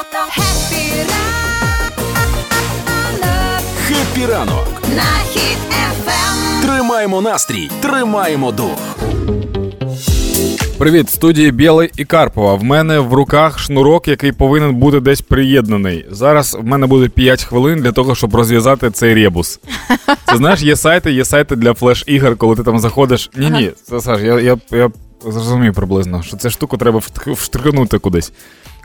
Хеппі ранок Хеппі ранок! на Хіт-ФМ. Тримаємо настрій, тримаємо дух. Привіт, в студії Білий і Карпова. В мене в руках шнурок, який повинен бути десь приєднаний. Зараз в мене буде 5 хвилин для того, щоб розв'язати цей ребус. Це знаєш, є сайти, є сайти для флеш-ігор, коли ти там заходиш. Ні, ні, це Саш, я, я, я зрозумів приблизно, що цю штуку треба вштрикнути кудись.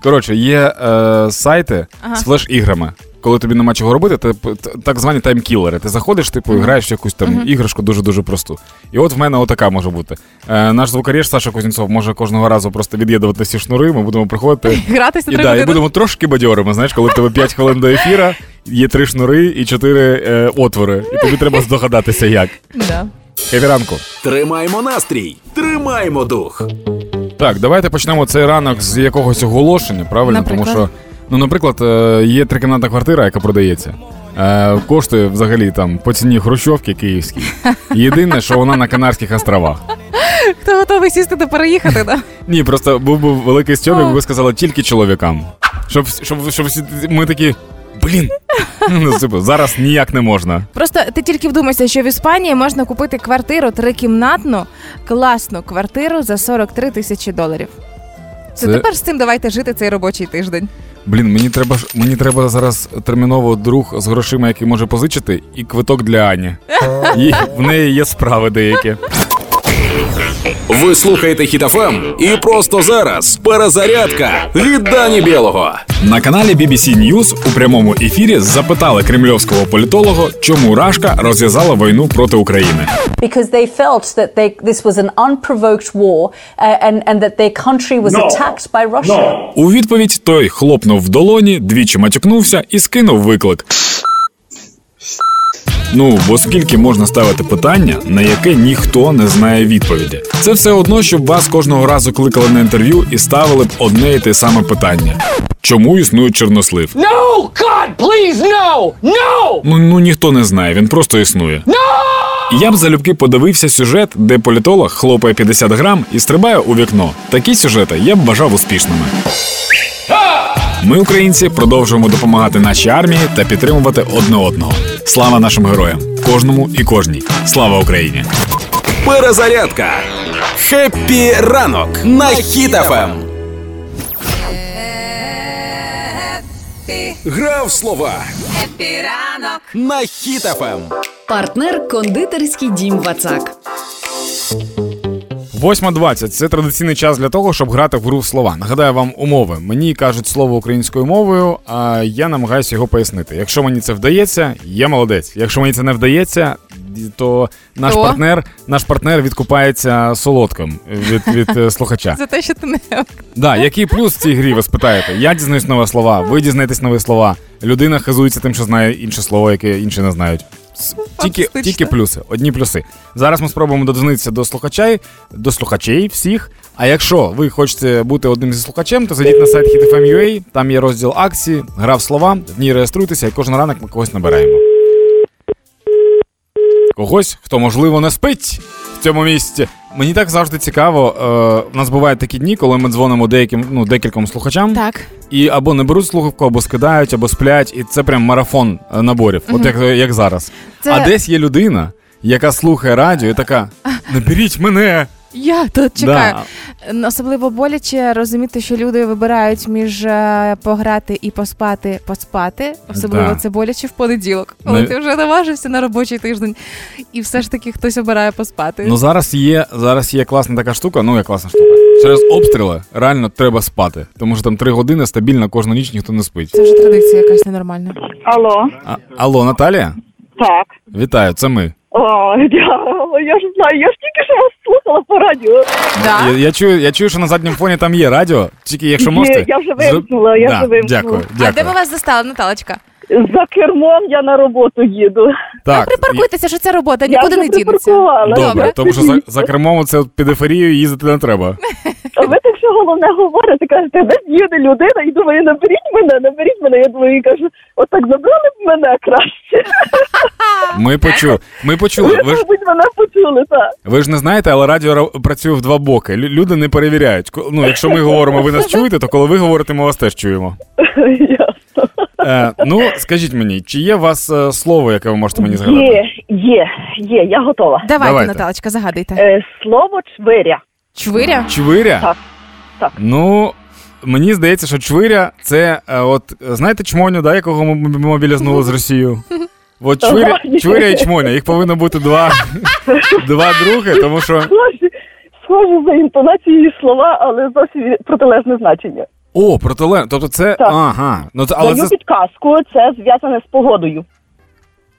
Коротше, є е, сайти Ага. з флеш-іграми. Коли тобі нема чого робити, ти, т- так звані таймкілери. Ти заходиш, типу, і граєш в якусь там іграшку дуже-дуже просту. І от в мене отака може бути. Е, наш звукарєш Саша Кузнєцов може кожного разу просто від'єднувати всі шнури, ми будемо приходити. Гратися І, треба да, і будемо трошки бадьорими. Знаєш, коли в тебе 5 хвилин до ефіра, є 3 шнури і 4 е, отвори. І тобі треба здогадатися як. Да. Хепі ранку. Тримаємо настрій, тримаємо дух. Так, давайте почнемо цей ранок з якогось оголошення, правильно? Наприклад? Тому що, ну, наприклад, е, є трикімнатна квартира, яка продається. Е, коштує взагалі там по ціні хрущовки київській. Єдине, що вона на Канарських островах. Хто готовий сісти та переїхати, да? Ні, просто був би великий стьоб, якби ви сказали тільки чоловікам. Щоб, щоб, щоб ми такі. Блін, ну, типу, зараз ніяк не можна. Просто ти тільки вдумайся, що в Іспанії можна купити квартиру трикімнатну, класну квартиру за 43 тисячі доларів. Це Це- тепер з цим давайте жити цей робочий тиждень. Блін, мені треба ж мені треба зараз терміново друг з грошима, який може позичити, і квиток для Ані. І в неї є справи деякі. Ви слухаєте Хітофем і просто зараз перезарядка від Дані Білого. На каналі BBC News у прямому ефірі запитали кремльовського політолога, чому Рашка розв'язала війну проти України. because they felt that they, this was an unprovoked war uh, and, and that their country was attacked by Russia. У відповідь той хлопнув в долоні, двічі матюкнувся і скинув виклик. Ну, бо скільки можна ставити питання, на яке ніхто не знає відповіді. Це все одно, щоб вас кожного разу кликали на інтерв'ю і ставили б одне і те саме питання: чому існує чорнослив? No! God, please, no! No! Ну, ну ніхто не знає, він просто існує. І Я б залюбки подивився сюжет, де політолог хлопає 50 грам і стрибає у вікно. Такі сюжети я б бажав успішними. Ми, українці, продовжуємо допомагати нашій армії та підтримувати одне одного. Слава нашим героям, кожному і кожній. Слава Україні! Перезарядка. Хеппі ранок на Хітофем. Грав слова Хеппі ранок. на Хітофем. Партнер кондитерський дім Вацак. 8.20 – це традиційний час для того, щоб грати в гру в слова. Нагадаю вам умови. Мені кажуть слово українською мовою, а я намагаюся його пояснити. Якщо мені це вдається, я молодець. Якщо мені це не вдається, то наш То? партнер, наш партнер відкупається солодком від, від е, слухача. За те, що ти не Да, який плюс в цій грі ви спитаєте? Я дізнаюсь нові слова, ви дізнаєтесь нові слова. Людина хизується тим, що знає інше слово, яке інші не знають. Тільки, тільки плюси, одні плюси. Зараз ми спробуємо додзвонитися до слухачей, до слухачей всіх. А якщо ви хочете бути одним зі слухачем, то зайдіть на сайт HitFM.ua, там є розділ акції, гра в слова, в ній реєструйтеся, і кожен ранок ми когось набираємо. Когось, хто можливо не спить в цьому місці. Мені так завжди цікаво. Е, у нас бувають такі дні, коли ми дзвонимо деяким, ну, декільком слухачам, Так. і або не беруть слухавку, або скидають, або сплять, і це прям марафон наборів. наборів, от як, як зараз. Це- А десь є людина, яка слухає радіо, і така: наберіть мене. Я тут чекаю. Да. Особливо боляче розуміти, що люди вибирають між е, пограти і поспати, поспати. Особливо Да. це боляче в понеділок, коли Не- ти вже наважився на робочий тиждень, і все ж таки хтось обирає поспати. Ну зараз є, зараз є класна така штука, ну як класна штука. Через обстріли реально треба спати, тому що там три години стабільно кожну ніч ніхто не спить. Це вже традиція якась ненормальна. Алло, А, алло, Наталія? так. Вітаю, це ми. О, дякую. Я ж знаю, я ж тільки що вас слухала по радіо. Да? Я, я чую, я чую, що на задньому фоні там є радіо. Тільки якщо Є, можете. я вже зро- вимкнула, я да, вже вимкнула. Дякую, А де дякую. ми вас застали, Наталочка? За кермом я на роботу їду. Так, Припаркуйтеся, що це робота, я нікуди вже не дінеться. припаркувала. Добре, Добре. тому що за, за кермом це під еферією їздити не треба. А ви так що головне говорите, кажете, десь їде людина і думає, наберіть мене, наберіть мене. Я думаю, кажу, отак забрали б мене краще. Ми почули. Ми почули. Ви, Ви ж мабуть, мене почули, так. ви ж не знаєте, але радіо ра- працює в два боки. Лю- Люди не перевіряють. Ко- Ну, якщо ми говоримо, ви нас чуєте, то коли ви говорите, ми вас теж чуємо. Ясно. Е, ну, скажіть мені, чи є у вас е, слово, яке ви можете мені згадати? Є, є, є, я готова. Давайте, Давайте. Наталочка, загадуйте. Е, слово чвиря. Чвиря? Чвиря? Так, так. Ну, мені здається, що чвиря це е, от знаєте чмоню, да, якого ми мобілізнули з Росією? От чвиря, чвиря і чмоня, їх повинно бути два, два други, тому що. Схожі, схожі за інтонацією слова, але зовсім протилежне значення. О, протилежно. Тобто це. Так. Ага. Ну, це, але Даю це. підказку, це зв'язане з погодою.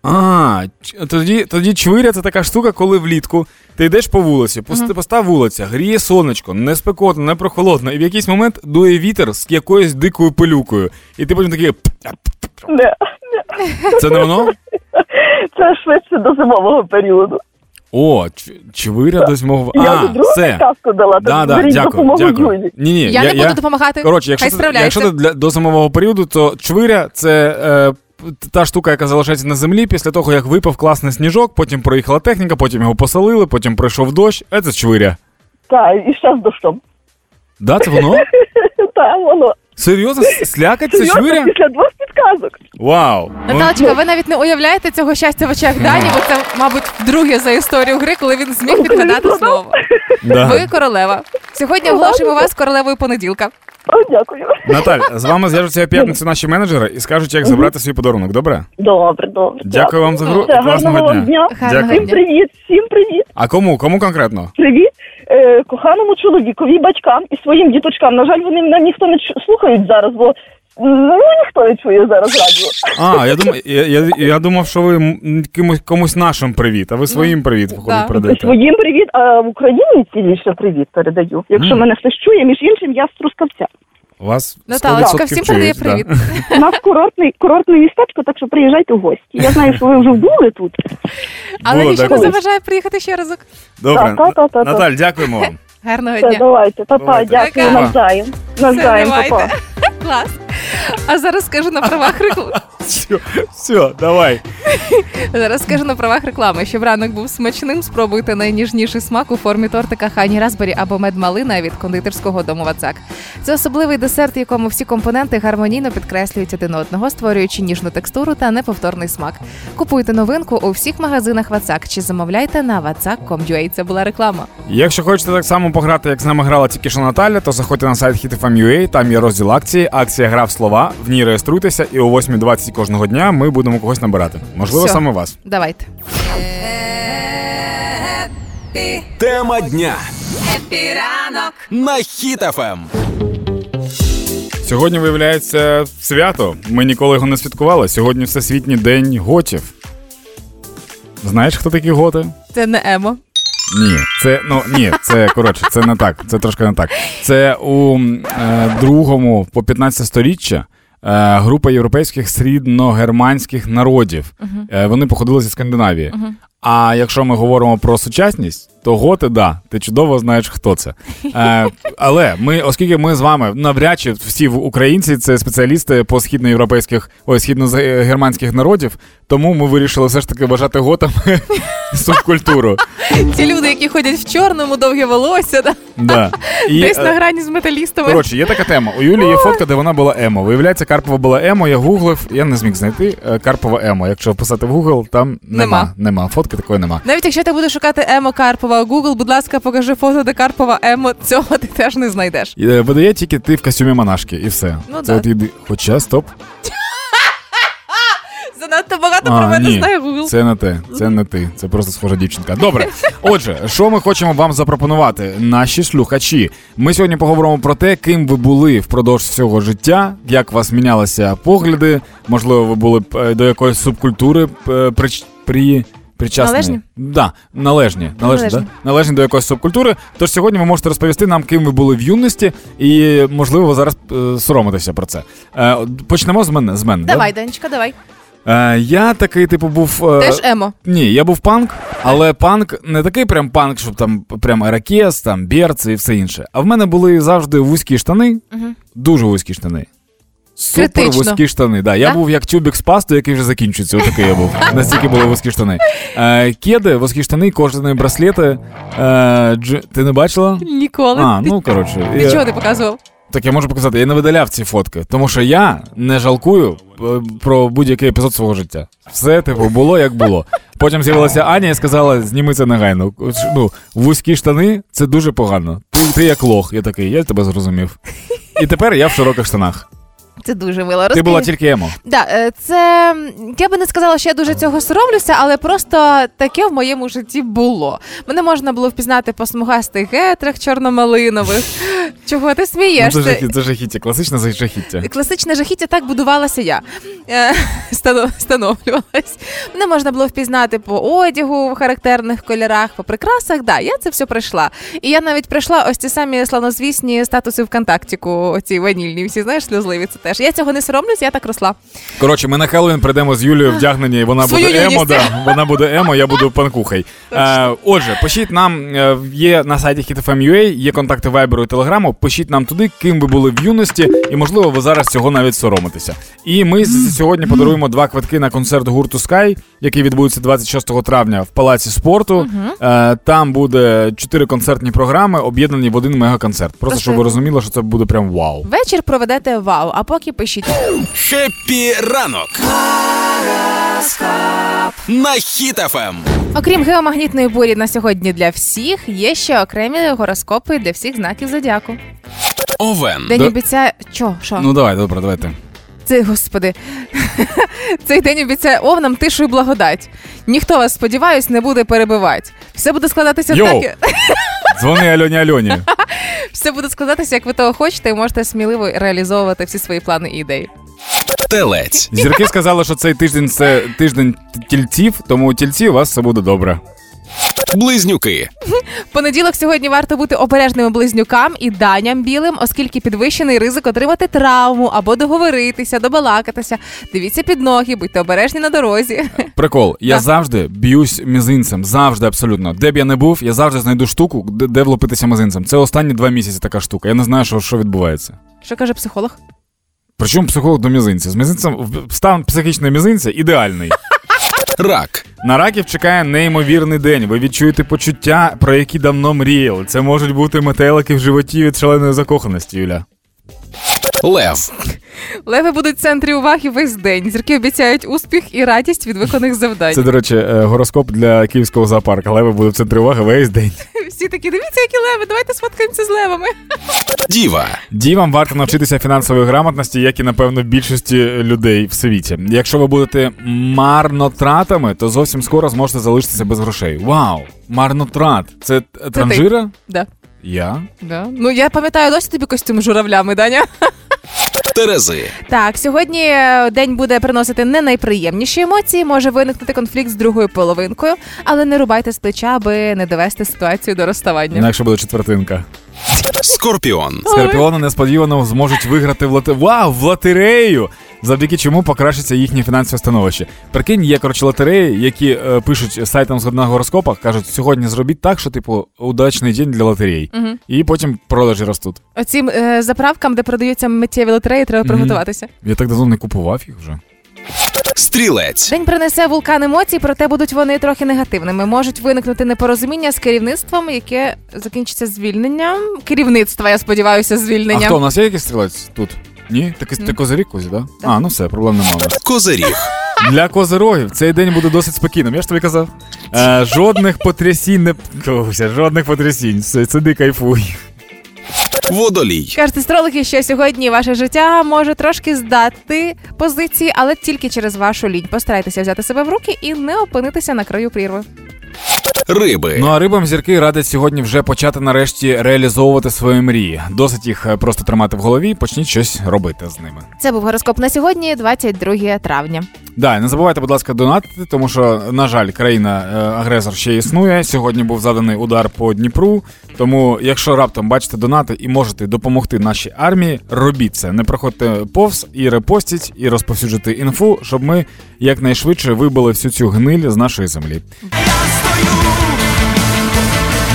А, тоді, тоді чвиря це така штука, коли влітку ти йдеш по вулиці, пусти, поста вулиця, гріє сонечко, не спекотно, не прохолодно, і в якийсь момент дує вітер з якоюсь дикою пилюкою. І ти потім такий. Не, Це не воно? це швидше до зимового періоду. О, чвиря до зимового. Я А, вже все. підказку дала, Да, так да, дякую, дякую. Ні, ні, Я, не буду допомагати. Коротше, якщо Хай справляється. якщо це для до зимового періоду, то чвиря це е, та штука, яка залишається на землі після того, як випав класний сніжок, потім проїхала техніка, потім його посолили, потім пройшов дощ. Це чвиря. Так, і ще з дощом. Да, це воно? Так, воно. Серйозно? Слякать це чвиря? після двох підказок. Вау! Наталочка, ви навіть не уявляєте цього щастя в очах Дані, бо це, мабуть, вдруге за історію гри, коли він зміг підгадати слово. да. Ви королева. Сьогодні оголошуємо вас королевою понеділка. Дякую. Наталь, з вами зв'яжуться в п'ятницю наші менеджери і скажуть, як забрати свій подарунок. Добре? Добре, добре. Дякую вам за гру. Все, Класного гарного дня. дня. Гарного Всім дня. привіт, всім привіт. А кому? Кому конкретно? Привіт е, коханому чоловікові, батькам і своїм діточкам. На жаль, вони мене ніхто не чу- слухають зараз, бо ну, ніхто не чує зараз радіо. А, я думав, я, я, я думав, що ви м, комусь, нашим привіт, а ви своїм привіт да. передаєте. Своїм привіт, а в Україні ціліше привіт передаю. Якщо Мгм. мене хтось чує, між іншим, я з Трускавця. Вас Наталочка, 100% всім передає привіт. У нас курортний, курортне містечко, так що приїжджайте в гості. Я знаю, що ви вже були тут. Але Було, нічого не заважає приїхати ще разок. Добре, Та-та-та-та. Наталь, дякуємо вам. Гарного Все, дня. давайте, папа, дякую навзаєм. Навзаєм, папа. Клас. А зараз скажу на правах реклами. Все, все, давай. Зараз скажу на правах реклами, щоб ранок був смачним. Спробуйте найніжніший смак у формі тортика Хані Разбері або медмалина від кондитерського дому Вацак. Це особливий десерт, якому всі компоненти гармонійно підкреслюють один одного, створюючи ніжну текстуру та неповторний смак. Купуйте новинку у всіх магазинах Вацак чи замовляйте на vatsak.com.ua. Це була реклама. Якщо хочете так само пограти, як з нами грала тільки що Наталя, то заходьте на сайт HitFM.ua, там є розділ акції, акція гра в слова. В ній реєструйтеся, і о 8.20 кожного дня ми будемо когось набирати. Можливо, Всьо. саме вас. Давайте. Тема дня Хеппі ранок. на Хіт-ФМ. Сьогодні виявляється свято. Ми ніколи його не святкували. Сьогодні Всесвітній день готів. Знаєш, хто такі готи? Це не емо. Ні, це ну ні, це коротше, це не так. Це трошки не так. Це у е, другому по 15 сторіччя. е, Група європейських східногерманських народів. Е, Вони походили зі Скандинавії. А якщо ми говоримо про сучасність, то готи, да, ти чудово знаєш, хто це. Е, але ми, оскільки ми з вами навряд чи всі українці, це спеціалісти по східноєвропейських, ой, східногерманських народів, тому ми вирішили все ж таки вважати готами субкультуру. Ті люди, які ходять в чорному, довге волосся, да? Да. І, десь на е, грані з металістами. Коротше, є така тема. У Юлі є фотка, де вона була емо. Виявляється, Карпова була емо. Я гуглив, я не зміг знайти е, Карпова емо. Якщо вписати в Google, там нема. Нема. Нема. Фотки такої нема. Навіть якщо ти будеш шукати Емо Карпова Google, будь ласка, покажи фото, де Карпова Емо, цього ти теж не знайдеш. Е, Видає тільки ти в костюмі монашки, і все. Ну Це да. от єди... Хоча стоп. Занадто багато про мене ні, знає Google. Це не ти, це не ти, це просто схожа дівчинка. Добре, отже, що ми хочемо вам запропонувати, наші слухачі. Ми сьогодні поговоримо про те, ким ви були впродовж всього життя, як у вас мінялися погляди. Можливо, ви були б, е, до якоїсь субкультури е, прич... при... Причасні. Належні? Да, належні. Належні, Належні. Да? належні до якоїсь субкультури. Тож сьогодні ви можете розповісти нам, ким ви були в юності, і можливо ви зараз е, соромитеся про це. Е, почнемо з мене. З мене да? Давай, Данечка, давай. Е, я такий, типу, був. е, Теж емо. Ні, я був панк, але панк не такий прям панк, щоб там прям еракес, там берці і все інше. А в мене були завжди вузькі штани, дуже вузькі штани. Супер вузькі штани. Да, я був як тюбік з пастою, який вже закінчується. Отакий я був. Настільки були вузькі штани. Е, кеди, вузькі штани, кожані браслети. Е, дж... Ти не бачила? Ніколи. А, ну коротше. Ти я- чого не показував? Так я можу показати, я не видаляв ці фотки, тому що я не жалкую е, про будь-який епізод свого життя. Все, типу, було як було. Потім з'явилася Аня і сказала: зніми це негайно. Ну, вузькі штани це дуже погано. Ти, ти як лох, я такий, я тебе зрозумів. І тепер я в широких штанах. Це дуже мило. Ти була тільки емо. Да, е, це я би не сказала, що я дуже цього соромлюся, але просто таке в моєму житті було. Мене можна було впізнати по смугастих гетрах чорномалинових. Чого ти Ну, це, жахіття, це жахіття, класичне жахіття. Класичне жахіття так будувалася я. Е, станов- Становлювалась. Мене можна було впізнати по одягу в характерних кольорах, по прикрасах. Да, я це все пройшла. І я навіть пройшла ось ці самі славнозвісні статуси ВКонтактіку, оці ванільні, всі знаєш, сльозливі. Це теж. Я цього не соромлюсь, я так росла. Коротше, ми на Хеллоуін прийдемо з Юлією вдягнені, і вона Свою буде емо, да, вона буде емо, я буду панкухай. Е, отже, пишіть нам, е, є на сайті HitFM.ua, є контакти Вайберу і Телеграму. Пишіть нам туди, ким ви були в юності, і можливо, ви зараз цього навіть соромитеся. І ми сьогодні подаруємо два квитки на концерт гурту Sky, який відбудеться 26 травня в Палаці спорту. Е, там буде чотири концертні програми, об'єднані в один мегаконцерт. Просто Просто- щоб ви розуміли, що це буде прям вау. Вечір проведете вау, а поки пишіть. Хеппі ранок. На Хіт-ФМ. Окрім геомагнітної бурі на сьогодні для всіх, є ще окремі гороскопи для всіх знаків зодіаку. Овен. День Да. обіцяє. Чо, що? Ну давай, добре, давайте. Це, господи, цей день обіцяє овнам тишу і благодать. Ніхто вас, сподіваюсь, не буде перебивати. Все буде складатися Йоу! так, Дзвони Альоні Альоні. все буде складатися, як ви того хочете, і можете сміливо реалізовувати всі свої плани і ідеї. Телець. Зірки сказали, що цей тиждень це тиждень тільців, тому у тільці у вас все буде добре. Близнюки. Понеділок сьогодні варто бути обережними близнюкам і даням білим, оскільки підвищений ризик отримати травму або договоритися, добалакатися. Дивіться під ноги, будьте обережні на дорозі. Прикол, я Так. завжди б'юсь мізинцем, завжди абсолютно. Де б я не був, я завжди знайду штуку, де, де влупитися мізинцем. Це останні два місяці така штука. Я не знаю, що, що відбувається. Що каже психолог? Причому психолог до мізинця. З мізинцем стан психічного мізинця ідеальний. Рак. На раків чекає неймовірний день. Ви відчуєте почуття, про які давно мріяли. Це можуть бути метелики в животі від шаленої закоханості, Юля. Лев. Леви будуть в центрі уваги весь день. Зірки обіцяють успіх і радість від виконаних завдань. Це, до речі, е, гороскоп для київського зоопарку. Леви буде в центрі уваги весь день. Всі такі, дивіться, які леви, давайте сфоткаємося з левами. Діва. Дівам варто навчитися фінансової грамотності, як і напевно більшості людей в світі. Якщо ви будете марнотратами, то зовсім скоро зможете залишитися без грошей. Вау! Марнотрат. Це т- транжира? Да. Я? Да. Ну я пам'ятаю досі тобі костюм з журавлями, Даня. Терези. Так, сьогодні е, день буде приносити не найприємніші емоції. Може виникнути конфлікт з другою половинкою, але не рубайте з плеча, аби не довести ситуацію до розставання. Інакше буде четвертинка. Скорпіон. Скорпіони несподівано зможуть виграти в лоте... Вау, в лотерею! Завдяки чому покращиться їхнє фінансове становище. Прикинь, є коротше лотереї, які е, пишуть сайтам з одного гороскопа, кажуть, сьогодні зробіть так, що типу удачний день для лотерей. Мгм. І потім продажі ростуть. Оцім е, заправкам, де продаються миттєві лотереї, треба приготуватися. Я так давно не купував їх вже. Стрілець. День принесе вулкан емоцій, проте будуть вони трохи негативними. Можуть виникнути непорозуміння з керівництвом, яке закінчиться звільненням. Керівництва, я сподіваюся, А хто у нас є якийсь стрілець тут? Ні? Ти, ти козиріг козі, да? А, ну все, проблем немає. Козиріг. Для козирогів цей день буде досить спокійним. Я ж тобі казав. Е, жодних потрясінь не жодних потрясінь. Все, Сиди, кайфуй. Водолій. Кажуть астрологи, що сьогодні ваше життя може трошки здати позиції, але тільки через вашу лінь. Постарайтеся взяти себе в руки і не опинитися на краю прірви. Риби. Ну а рибам зірки радять сьогодні вже почати нарешті реалізовувати свої мрії. Досить їх е, просто тримати в голові, почніть щось робити з ними. Це був гороскоп на сьогодні, 22 травня. Да, не забувайте, будь ласка, донатити, тому що, на жаль, країна-агресор ще існує. Сьогодні був заданий удар по Дніпру. Тому, якщо раптом бачите донати і можете допомогти нашій армії, робіть це. Не проходьте повз і репостіть, і розповсюджуйте інфу, щоб ми якнайшвидше вибили всю цю гниль з нашої землі.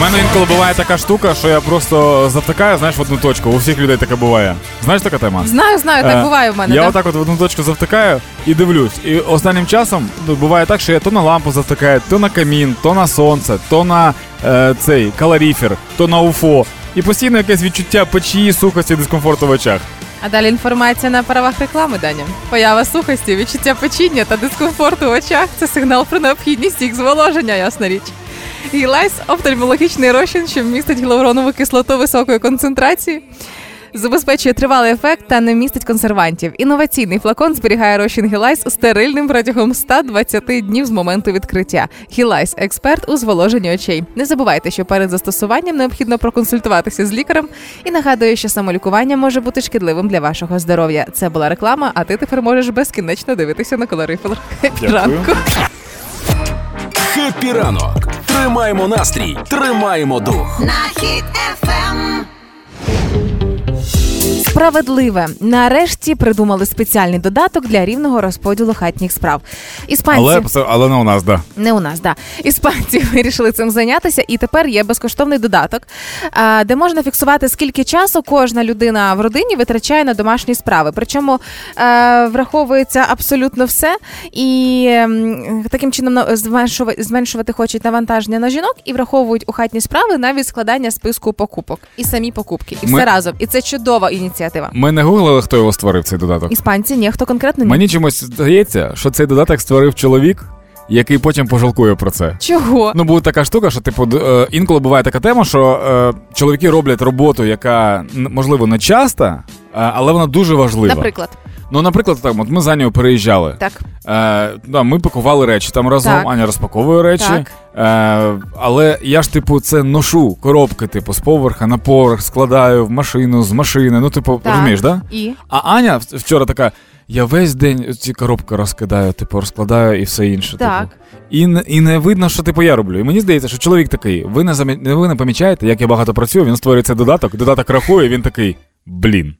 У мене інколи буває така штука, що я просто завтикаю, знаєш, в одну точку. У всіх людей таке буває. Знаєш така тема? Знаю, знаю, так Е, буває в мене. Я да? отак от в одну точку завтикаю і дивлюсь. І останнім часом ну, буває так, що я то на лампу завтикаю, то на камін, то на сонце, то на е, цей калоріфер, то на уфо. І постійно якесь відчуття печі, сухості, дискомфорту в очах. А далі інформація на правах реклами, Даня. Поява сухості, відчуття печіння та дискомфорту в очах це сигнал про необхідність їх зволоження, ясна річ. Гілайс офтальмологічний розчин, що містить гіалуронову кислоту високої концентрації. Забезпечує тривалий ефект та не містить консервантів. Інноваційний флакон зберігає розчин Гілайс стерильним протягом 120 днів з моменту відкриття. Гілайс експерт у зволоженні очей. Не забувайте, що перед застосуванням необхідно проконсультуватися з лікарем. І нагадую, що самолікування може бути шкідливим для вашого здоров'я. Це була реклама, а ти тепер можеш безкінечно дивитися на колорифер. Дякую. Ранку. Хеппі ранок. Тримаємо настрій, тримаємо дух. На Хіт-ФМ. Справедливе. Нарешті придумали спеціальний додаток для рівного розподілу хатніх справ. Іспанці Але, але не у нас, да. не у нас, да. Іспанці вирішили цим зайнятися, і тепер є безкоштовний додаток, де можна фіксувати, скільки часу кожна людина в родині витрачає на домашні справи. Причому е, враховується абсолютно все, і таким чином на- зменшува- зменшувати хочуть навантаження на жінок і враховують у хатні справи навіть складання списку покупок і самі покупки, і Ми- все разом. І це чудова ініціатива. Ми не гуглили, хто його створив, цей додаток. Іспанці, ні, хто конкретно ні. Мені чомусь здається, що цей додаток створив чоловік, який потім пожалкує про це. Чого? Ну, була така штука, що типу е, інколи буває така тема, що е, чоловіки роблять роботу, яка можливо не часта, е, але вона дуже важлива. Наприклад, Ну, наприклад, так, от ми за нею переїжджали. так. Е, да, ми пакували речі там разом, Так. Аня розпаковує речі. Так. Е, але я ж, типу, це ношу коробки, типу, з поверха на поверх, складаю в машину, з машини. Ну, типу, Так. розумієш, да? І А Аня в- вчора така: я весь день ці коробки розкидаю, типу, розкладаю і все інше. Так. Типу. І, не- і не видно, що типу я роблю. І мені здається, що чоловік такий, ви не замі... ви не помічаєте, як я багато працюю, він створює цей додаток, додаток рахує, він такий. Блін.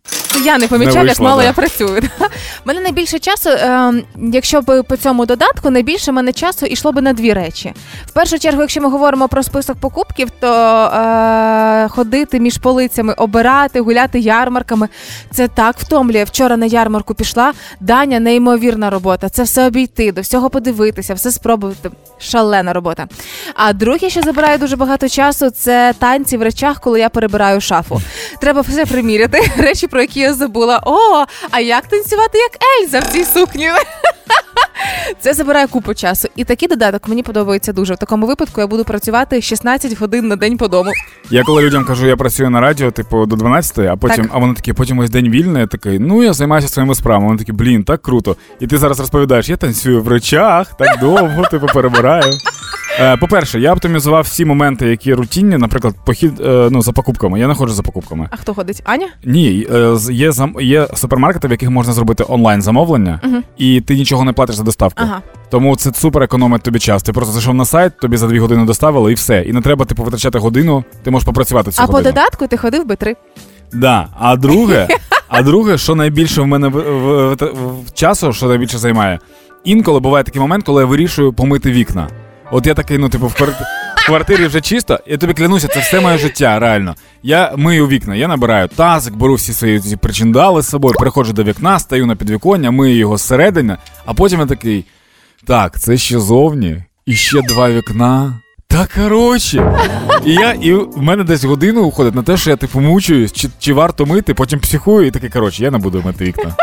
Я не помічаю, Не як вийшло, мало да. я працюю. У мене найбільше часу, е, якщо б по цьому додатку, найбільше мене часу йшло б на дві речі. В першу чергу, якщо ми говоримо про список покупків, то е, ходити між полицями, обирати, гуляти ярмарками, це так втомлює. Вчора на ярмарку пішла Даня, неймовірна робота. Це все обійти, до всього подивитися, все спробувати. Шалена робота. А друге, що забирає дуже багато часу, це танці в речах, коли я перебираю шафу. Треба все приміряти, речі, про які я забула. О, а як танцювати як Ельза в цій сукні? Це забирає купу часу. І такий додаток мені подобається дуже. В такому випадку я буду працювати 16 годин на день по дому. Я коли людям кажу, я працюю на радіо, типу, до 12, а потім, Так. а вони такі, потім ось день вільний, я такий, ну я займаюся своїми справами. Вони такі, блін, так круто. І ти зараз розповідаєш, я танцюю в речах, так довго, типу, перебираю. Е, По-перше, я оптимізував всі моменти, які рутинні, наприклад, похід е, ну, за покупками. Я не ходжу за покупками. А хто ходить? Аня? Ні, е, є є супермаркети, в яких можна зробити онлайн замовлення, і ти нічого не платиш за доставку. Ага. Тому це супер економить тобі час. Ти просто зайшов на сайт, тобі за дві години доставили і все. І не треба типу витрачати годину, ти можеш попрацювати цю А по додатку ти ходив би три. Да. А друге, а друге, що найбільше в мене в, в, в, в часу, що найбільше займає, інколи буває такий момент, коли я вирішую помити вікна. От я такий, ну, типу, в, кварти... в квартирі вже чисто, я тобі клянуся, це все моє життя, реально. Я мию вікна, я набираю тазик, беру всі свої ці причиндали з собою, переходжу до вікна, стаю на підвіконня, мию його зсередини, а потім я такий. Так, це ще зовні, і ще два вікна. Та коротше. І я, і в мене десь годину уходить на те, що я типу мучуюсь, чи, чи варто мити, потім психую, і такий, коротше, я не буду мити вікна.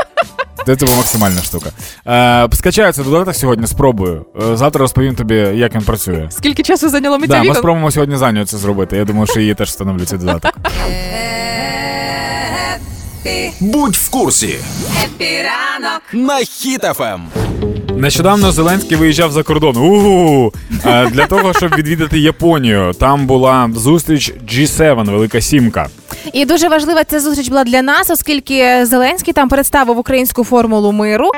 Це була максимальна штука. Е, скачаю додаток сьогодні, спробую. Е, завтра розповім тобі, як він працює. Скільки часу зайняло миття Да, ми спробуємо сьогодні за нього це зробити. Я думаю, що її теж встановлю цей додаток. Будь в курсі Хеппі ранок. на Хіт-ФМ. Нещодавно Зеленський виїжджав за кордон. Угу! Для того, щоб відвідати Японію. Там була зустріч G7, Велика Сімка. І дуже важлива ця зустріч була для нас, оскільки Зеленський там представив українську формулу миру.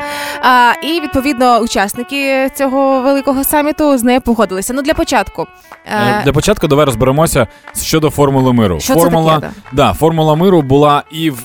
А, і відповідно учасники цього великого саміту з нею погодилися. Ну для початку. Е, е, Для початку давай розберемося щодо формули миру. Що це формула, таке, да, формула миру була і в,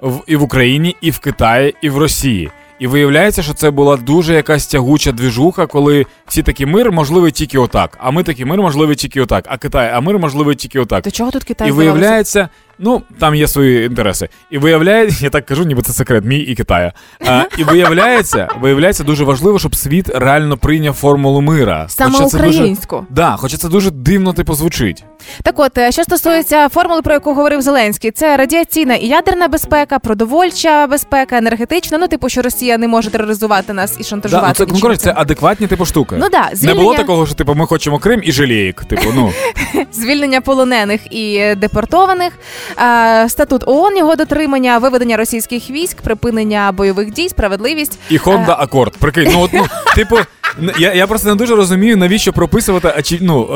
в і в Україні, і в Китаї, і в Росії. І виявляється, що це була дуже якась тягуча двіжуха, коли всі такі мир можливий тільки отак. А ми такі мир можливий тільки отак. А Китай, а мир можливий тільки отак. До чого тут Китай І виявляється, ну там є свої інтереси. І виявляється, я так кажу, ніби це секрет, мій і Китая. А, і виявляється, виявляється дуже важливо, щоб світ реально прийняв формулу мира. Саме Хоча це дуже- українську. Да, хоча це дуже дивно типу звучить. Так от, е, що стосується формули, про яку говорив Зеленський, це радіаційна і ядерна безпека, продовольча безпека, енергетична. Ну, типу, що Росія не може тероризувати нас і шантажувати. Да, ну це, коротше, це адекватні типу штуки. Ну да, Не було такого, що типу ми хочемо Крим і жалієк. Типу, ну звільнення полонених і депортованих, статут ООН, його дотримання, виведення російських військ, припинення бойових дій, справедливість. і Honda Accord. Прикинь, ну от ну, типу, я, я просто не дуже розумію, навіщо прописувати очі, ну,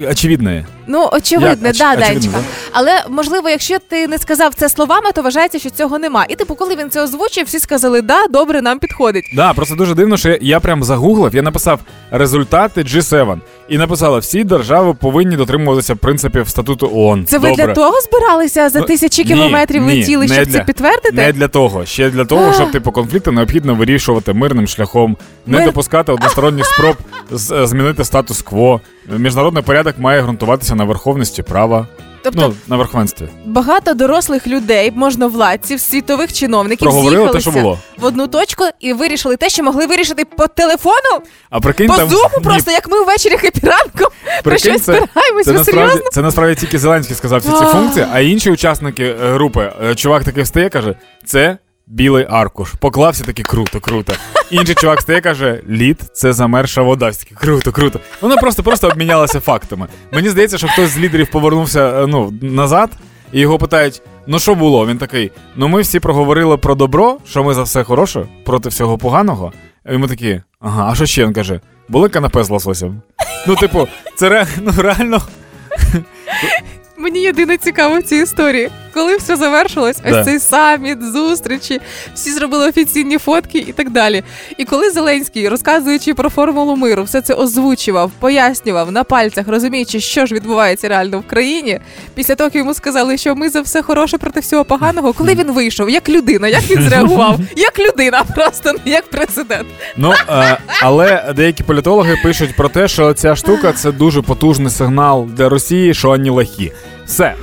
е, очевидне. Ну, очевидно, Як? Да, очевидно, Данечка. да? Але можливо, якщо ти не сказав це словами, то вважається, що цього нема. І типу, коли він це озвучив, всі сказали, да, добре, нам підходить. Да, просто дуже дивно, що я, я прям загуглив, я написав результати G7 і написала, всі держави повинні дотримуватися принципів статуту ООН. Це ви Добре. для того збиралися за Ну, тисячі ні, кілометрів ні, летіли, щоб для- це підтвердити? Не для того, ще для того, щоб типу конфлікти необхідно вирішувати мирним шляхом, не Мир... допускати односторонніх спроб е, змінити статус-кво. Міжнародний порядок має ґрунтуватися на верховності права. Тобто Ну, на верховенстві. багато дорослих людей, можновладців, світових чиновників Проговорили те, що було. в одну точку і вирішили те, що могли вирішити по телефону, А прикинь, по там зуму, ні, просто як ми ввечері хепіранком про щось це, спираємось. це Ви насправді серйозно? це насправді тільки Зеленський сказав всі ці функції, а інші учасники е, групи, е, чувак таки встає, каже: це білий аркуш. Поклався такий круто, круто. Інший чувак стає, каже: лід це замерша вода. Такі круто, круто. Воно просто просто обмінялося фактами. Мені здається, що хтось з лідерів повернувся е, ну, назад. І його питають: ну що було? Він такий: ну ми всі проговорили про добро, що ми за все хороше, проти всього поганого. І ми такі, ага, а що ще він каже? Були канапе з лососем? Ну, типу, це ре, ну, реально. Мені єдине цікаво в цій історії. Коли все завершилось, ось Да. цей саміт, зустрічі, всі зробили офіційні фотки і так далі. І коли Зеленський, розказуючи про формулу миру, все це озвучував, пояснював на пальцях, розуміючи, що ж відбувається реально в країні. Після того, як йому сказали, що ми за все хороше проти всього поганого, коли він вийшов, як людина, як він зреагував, як людина, просто не як президент. Ну, е, але деякі політологи пишуть про те, що ця штука це дуже потужний сигнал для Росії, що вони лахі. Все.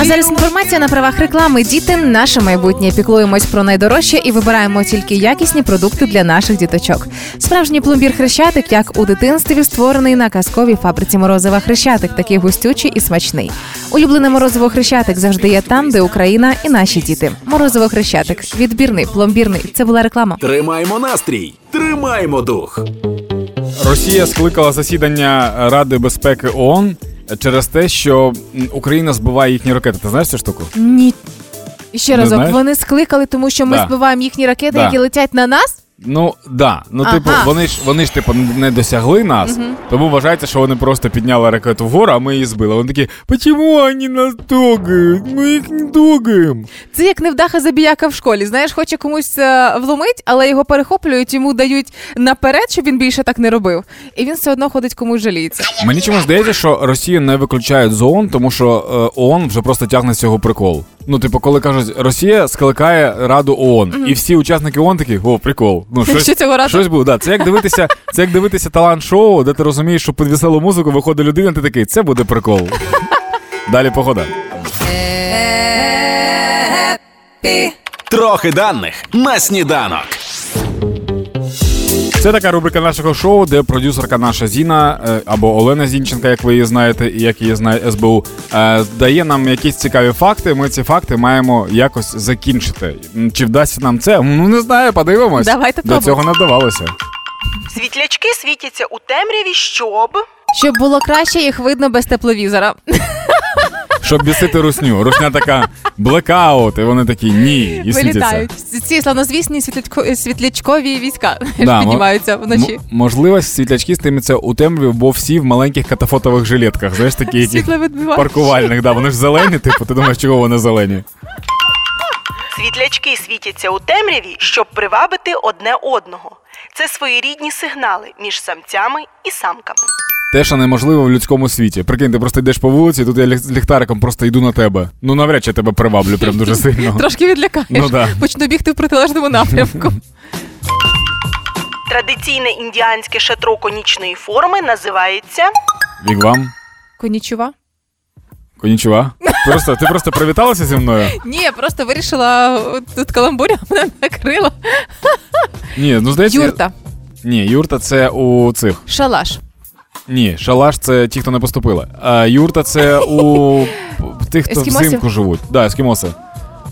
А зараз інформація на правах реклами. Діти наше майбутнє. Піклуємось про найдорожче і вибираємо тільки якісні продукти для наших діточок. Справжній пломбір хрещатик, як у дитинстві, створений на казковій фабриці морозива хрещатик, такий густючий і смачний. Улюблене морозиво хрещатик завжди є там, де Україна і наші діти. Морозиво хрещатик, відбірний, пломбірний. Це була реклама. Тримаймо настрій, тримаймо дух. Росія скликала засідання Ради безпеки ООН через те, що Україна збиває їхні ракети. Ти знаєш цю штуку? Ні. Ще разок, вони скликали, тому що ми Да. збиваємо їхні ракети, Да. які летять на нас. Ну да. Ну, Ага. типу, вони ж вони ж типу не досягли нас, тому вважається, що вони просто підняли ракету вгору, а ми її збили. Вони такі, чому вони нас трогають? Ми їх не трогаємо. Це як невдаха забіяка в школі. Знаєш, хоче комусь е, вломить, але його перехоплюють, йому дають наперед, щоб він більше так не робив. І він все одно ходить комусь жаліється. Мені чомусь здається, що Росію не виключають з ООН, тому що е, ООН вже просто тягне з цього прикол. Ну, типу, коли кажуть, Росія скликає Раду ООН, і всі учасники ООН такі, о, прикол. Ну, щось, Що цього разу? щось було. Да, це як дивитися, це як дивитися талант-шоу, де ти розумієш, що під веселу музику виходить людина, ти такий, це буде прикол. Далі погода. Трохи даних на сніданок. Це така рубрика нашого шоу, де продюсерка наша Зіна е, або Олена Зінченка, як ви її знаєте, і як її знає СБУ, е, дає нам якісь цікаві факти. Ми ці факти маємо якось закінчити. Чи вдасться нам це? Ну не знаю, подивимось. Давайте До цього не вдавалося. Світлячки світяться у темряві, щоб Щоб було краще, їх видно без тепловізора. щоб бісити русню. Русня така блекаут, і вони такі ні, і світяться. Вилітають. Ці славнозвісні світлячко- світлячкові війська Да, мо- піднімаються вночі. М- можливо, світлячки стимуться у темряві, бо всі в маленьких катафотових жилетках. Знаєш, такі які Світловідбивач. паркувальних. Да, вони ж зелені, типу, ти думаєш, чого вони зелені? Світлячки світяться у темряві, щоб привабити одне одного. Це своєрідні сигнали між самцями і самками. Те, що неможливо в людському світі. Прикинь, ти просто йдеш по вулиці, тут я ліхтариком просто йду на тебе. Ну навряд чи я тебе приваблю прям дуже сильно. Трошки відлякаєш. Ну да. Почну бігти в протилежному напрямку. Традиційне індіанське шатро конічної форми називається Вігвам, Конічува? конічува. Просто ти просто привіталася зі мною? Ні, я просто вирішила тут каламбуря мене накрила. Ні, ну здається. Юрта, Ні, юрта це у цих. шалаш. Ні, шалаш це ті, хто не поступили. А юрта це у тих, хто Ескімосів? взимку живуть. Да, ескімоси.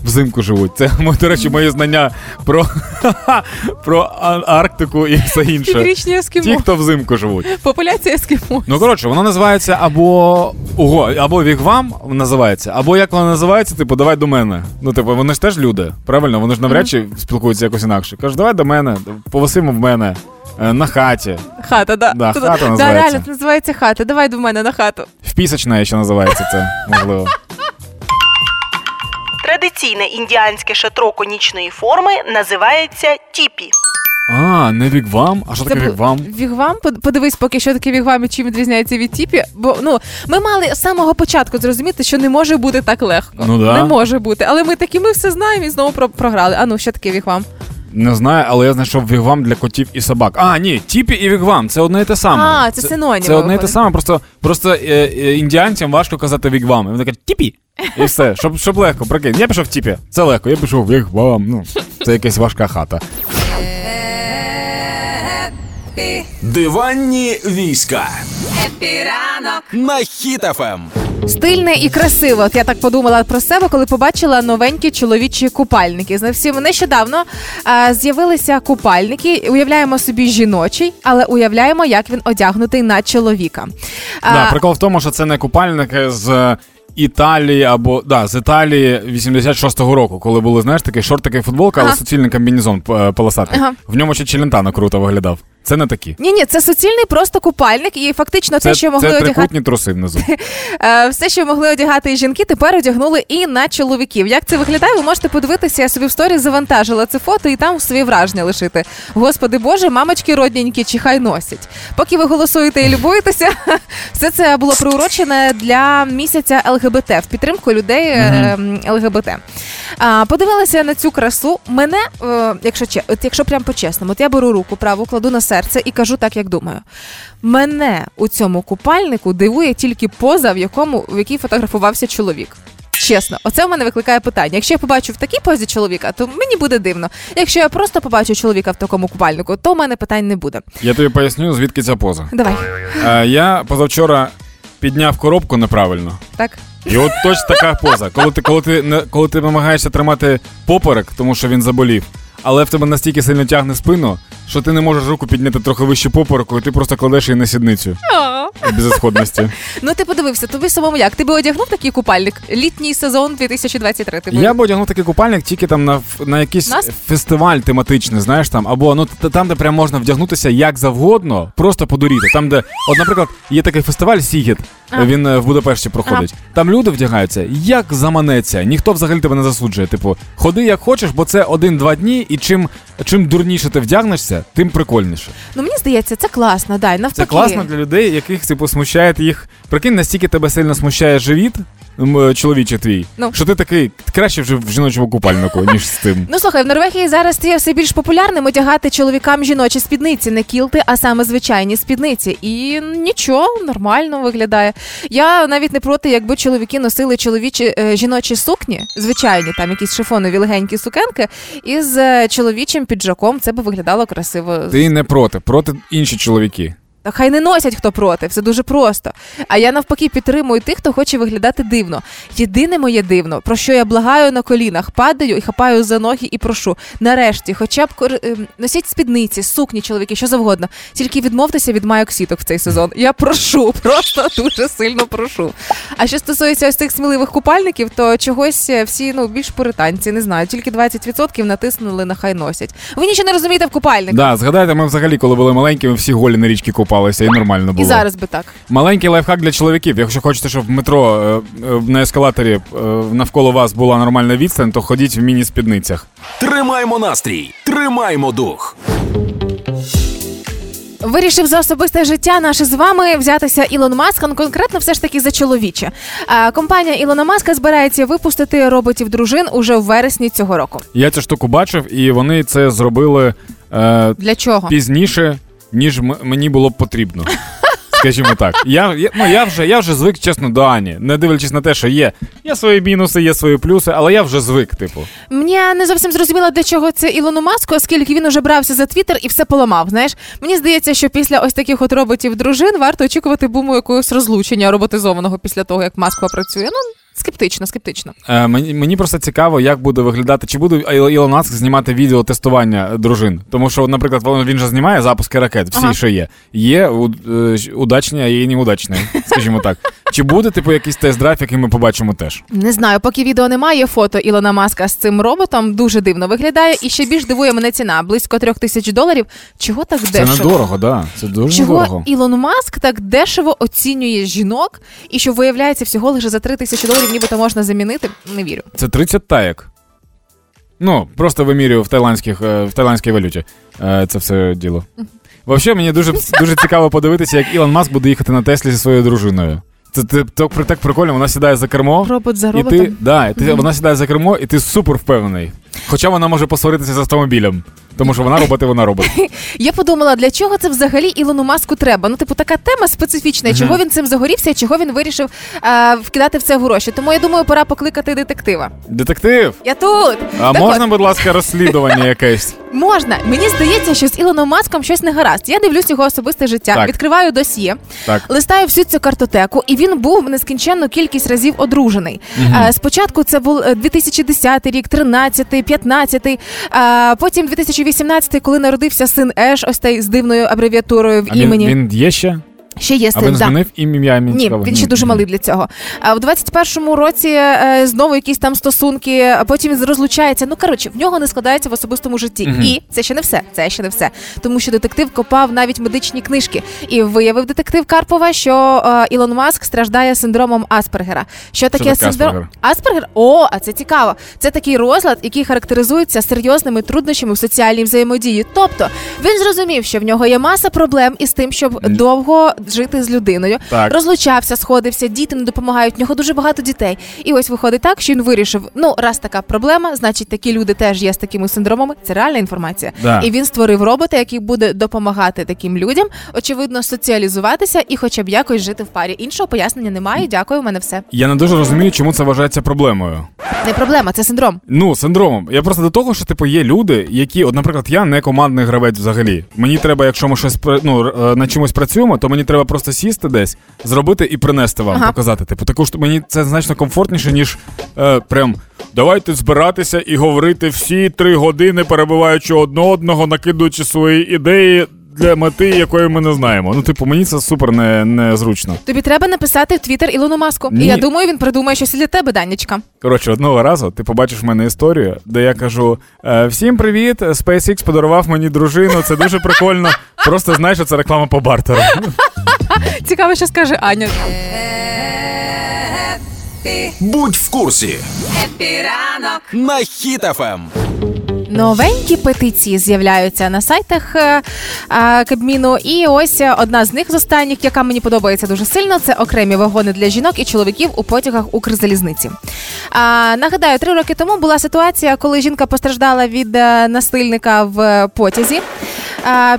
Взимку живуть. Це, до речі, мої знання про, про Арктику і все інше. Піврічні Ті, хто взимку живуть. Популяція ескімо. Ну коротше, воно називається або ого, або вігвам називається, або як воно називається, типу, давай до мене. Ну, типу, вони ж теж люди, правильно? Вони ж навряд чи спілкуються якось інакше. Кажуть, давай до мене, повисимо в мене. Е, На хаті. Хата, да. Да, Тут- хата да, називається. реально, це називається хата. Давай до мене на хату. Впісочна ще називається це, можливо. традиційне індіанське шатро конічної форми називається тіпі. А, не вігвам? А що таке бу- вігвам? Вігвам, Под- подивись, поки що таке вігвам і чим відрізняється від тіпі. Бо ну ми мали з самого початку зрозуміти, що не може бути так легко. Ну да. Не може бути. Але ми такі, ми все знаємо і знову про- програли. А ну що таке вігвам? Не знаю, але я знайшов вігвам для котів і собак. А, ні, тіпі і вігвам це одне і те саме. А, це синоніми Це одне і те саме, просто, просто е, е, індіанцям важко казати вігвам. Вони кажуть тіпі. І все, щоб, щоб легко, прикинь. Я пішов в тіпі. Це легко, я пішов вігвам. Ну, це якась важка хата. Диванні війська Хеппі ранок. на Хіт-ФМ. Стильне і красиво. От я так подумала про себе, коли побачила новенькі чоловічі купальники. Зовсім нещодавно а, з'явилися купальники. Уявляємо собі жіночий, але уявляємо, як він одягнутий на чоловіка. А, Да, прикол в тому, що це не купальники з Італії або да, з Італії 86-го року, коли були, знаєш, такі шортики і футболка, але Ага. суцільний комбінезон е, полосатий. Ага. В ньому ще Челентано круто виглядав. Це не такі. Ні, ні, це суцільний просто купальник, і фактично Це, те, що могли це одягати. труси внизу. Е, все, що могли одягати і жінки, тепер одягнули і на чоловіків. Як це виглядає, ви можете подивитися. Я собі в сторі завантажила це фото і там свої враження лишити. Господи Боже, мамочки родненькі, чи хай носять. Поки ви голосуєте і любуєтеся, все це було приурочене для місяця ЛГБТ в підтримку людей е, ЛГБТ. Подивилася на цю красу. Мене, е, якщо от якщо прям по-чесному, от я беру руку праву, кладу на серце і кажу так, як думаю. Мене у цьому купальнику дивує тільки поза, в якому в якій фотографувався чоловік. Чесно, оце в мене викликає питання. Якщо я побачу в такій позі чоловіка, то мені буде дивно. Якщо я просто побачу чоловіка в такому купальнику, то в мене питань не буде. Я тобі поясню, звідки ця поза. Давай, Е, я позавчора підняв коробку неправильно. так. І от точно така поза. Коли ти, коли ти, коли ти намагаєшся тримати поперек, тому що він заболів, але в тебе настільки сильно тягне спину, що ти не можеш руку підняти трохи вище попереку, і ти просто кладеш її на сідницю безісходності. Ну ти подивився, тобі самому як? Ти би одягнув такий купальник? Літній сезон 2023. Ти би... Я б одягнув такий купальник тільки там на, на якийсь Нас? фестиваль тематичний, знаєш там, або ну там, де прям можна вдягнутися як завгодно, просто подуріти. Там, де, от, наприклад, є такий фестиваль Сігіт, А. він е, в Будапешті проходить. Там люди вдягаються як заманеться. Ніхто взагалі тебе не засуджує. Типу, ходи як хочеш, бо це один-два дні, і чим, чим дурніше ти вдягнешся, тим прикольніше. Ну мені здається, це класно, Дай навпаки. Це класно для людей, яких типу смущає їх. Прикинь, настільки тебе сильно смущає живіт. М, Чоловічий твій, Ну. що ти такий краще вже в жіночому купальнику, ніж з цим. Ну слухай, в Норвегії зараз стає все більш популярним одягати чоловікам жіночі спідниці, не кілти, а саме звичайні спідниці. І нічого, нормально виглядає. Я навіть не проти, якби чоловіки носили чоловічі е, жіночі сукні, звичайні, там якісь шифонові легенькі сукенки, із е, чоловічим піджаком. Це би виглядало красиво. Ти не проти, проти інші чоловіки. Хай не носять хто проти, все дуже просто. А я навпаки підтримую тих, хто хоче виглядати дивно. Єдине моє дивно, про що я благаю на колінах, падаю і хапаю за ноги і прошу. Нарешті, хоча б ем, носіть спідниці, сукні, чоловіки, що завгодно. Тільки відмовтеся від майок сіток в цей сезон. Я прошу, просто дуже сильно прошу. А що стосується ось цих сміливих купальників, то чогось е, всі ну більш пуританці, не знаю, тільки 20% натиснули на хай носять. Ви нічого не розумієте в купальниках. Да, згадайте, ми взагалі, коли були маленькими, всі голі на річці купалися, і нормально було. І зараз би так. Маленький лайфхак для чоловіків. Якщо хочете, щоб в метро е, е, на ескалаторі е, навколо вас була нормальна відстань, то ходіть в міні-спідницях. Тримаємо настрій, тримаємо дух. Вирішив за особисте життя наше з вами взятися Ілон Маск, ну, конкретно все ж таки за чоловіче. А, компанія Ілона Маска збирається випустити роботів дружин уже в вересні цього року. Я цю штуку бачив, і вони це зробили е, Для чого? пізніше, ніж м- мені було б потрібно. Скажімо так, я, я, ну, я, вже, я вже звик, чесно, до Ані, не дивлячись на те, що є. Є свої мінуси, є свої плюси, але я вже звик, типу. Мені не зовсім зрозуміло, для чого це Ілону Маску, оскільки він уже брався за Твіттер і все поламав. Знаєш, мені здається, що після ось таких от роботів дружин варто очікувати буму якогось розлучення роботизованого після того, як Маск попрацює. Ну скептично, скептично. Е, мені, мені просто цікаво, як буде виглядати, чи буде Іл- Ілон Маск знімати відео тестування дружин. Тому що, наприклад, він він же знімає запуски ракет, всі Ага. що є. Є у- е, удачні, а є неудачні, скажімо так. Чи буде, типу, якийсь тест-драйв, який ми побачимо теж? Не знаю, поки відео немає фото Ілона Маска з цим роботом дуже дивно виглядає, і ще більш дивує мене ціна близько трьох тисяч доларів. Чого так Це дешево? недорого, да. Це дуже Чого недорого. Ілон Маск так дешево оцінює жінок, і що виявляється всього лише за три тисячі доларів, нібито можна замінити? Не вірю. Це 30 таєк. Ну, просто вимірюю в тайландських, е, в тайландській валюті. е, Це все діло. Взагалі, мені дуже, дуже цікаво подивитися, як Ілон Маск буде їхати на Теслі зі своєю дружиною. Це, це так, так прикольно, вона сідає за кермо. Робот за І роботом. ти, да, і ти, вона сідає за кермо, і ти супер впевнений. Хоча вона може посваритися з автомобілем, тому що вона робот і вона робот. Я подумала, для чого це взагалі Ілону Маску треба? Ну, типу, така тема специфічна, і чого він цим загорівся, і чого він вирішив е, вкидати в це гроші. Тому я думаю, пора покликати детектива. Детектив, Я тут. а Так можна, от, будь ласка, розслідування якесь? можна. Мені здається, що з Ілоном Маском щось не гаразд. Я дивлюсь його особисте життя, Так. відкриваю досьє, Так. листаю всю цю картотеку, і він був нескінченну кількість разів одружений. Е, спочатку це був е, 2010 рік, 13, 15, е, потім 2018, коли народився син Еш, ось той з дивною абревіатурою в А він, імені. він є ще? Ще є А син. він да. змінив ім'я? Мені Ні, цікаво. він ще дуже малий для цього. А в 21-му році е, знову якісь там стосунки, а потім він розлучається. Ну коротше, в нього не складається в особистому житті. Мгм. І це ще не все. Це ще не все. Тому що детектив копав навіть медичні книжки. І виявив детектив Карпова, що е, Ілон Маск страждає синдромом Аспергера. Що таке таке синдром? Аспергер? Аспергер? О, а це цікаво. Це такий розлад, який характеризується серйозними труднощами в соціальній взаємодії. Тобто він зрозумів, що в нього є маса проблем із тим, щоб довго жити з людиною. Так. Розлучався, сходився, діти не допомагають. В нього дуже багато дітей. І ось виходить так, що він вирішив: ну, раз така проблема, значить такі люди теж є з такими синдромами. Це реальна інформація. Да. І він створив робота, який буде допомагати таким людям, очевидно, соціалізуватися і хоча б якось жити в парі. Іншого пояснення немає. Дякую, у мене все. Я не дуже розумію, чому це вважається проблемою. Не проблема, це синдром. Ну, синдромом. Я просто до того, що типу є люди, які, от, наприклад, я не командний гравець взагалі. Мені треба, якщо ми щось пра- ну, р- е, над чимось працюємо, то мені треба просто сісти десь, зробити і принести вам, Ага. показати. Типу, також мені це значно комфортніше, ніж е, прям давайте збиратися і говорити всі три години, перебуваючи одне одного, накидуючи свої ідеї. Для мети, якої ми не знаємо. Ну, типу, мені це супер не, незручно. Тобі треба написати в Твіттер Ілону Маску. Ні. І я думаю, він придумає щось і для тебе, Данечка. Коротше, одного разу ти побачиш в мене історію, де я кажу: е, всім привіт, SpaceX подарував мені дружину, це дуже прикольно. Просто знаєш, що це реклама по бартеру. Цікаво, що скаже Аня. Будь в курсі Епіранок. на Ем. Новенькі петиції з'являються на сайтах е, е, Кабміну. І ось е, одна з них з останніх, яка мені подобається дуже сильно, це окремі вагони для жінок і чоловіків у потягах Укрзалізниці. А, нагадаю, три роки тому була ситуація, коли жінка постраждала від е, насильника в потязі.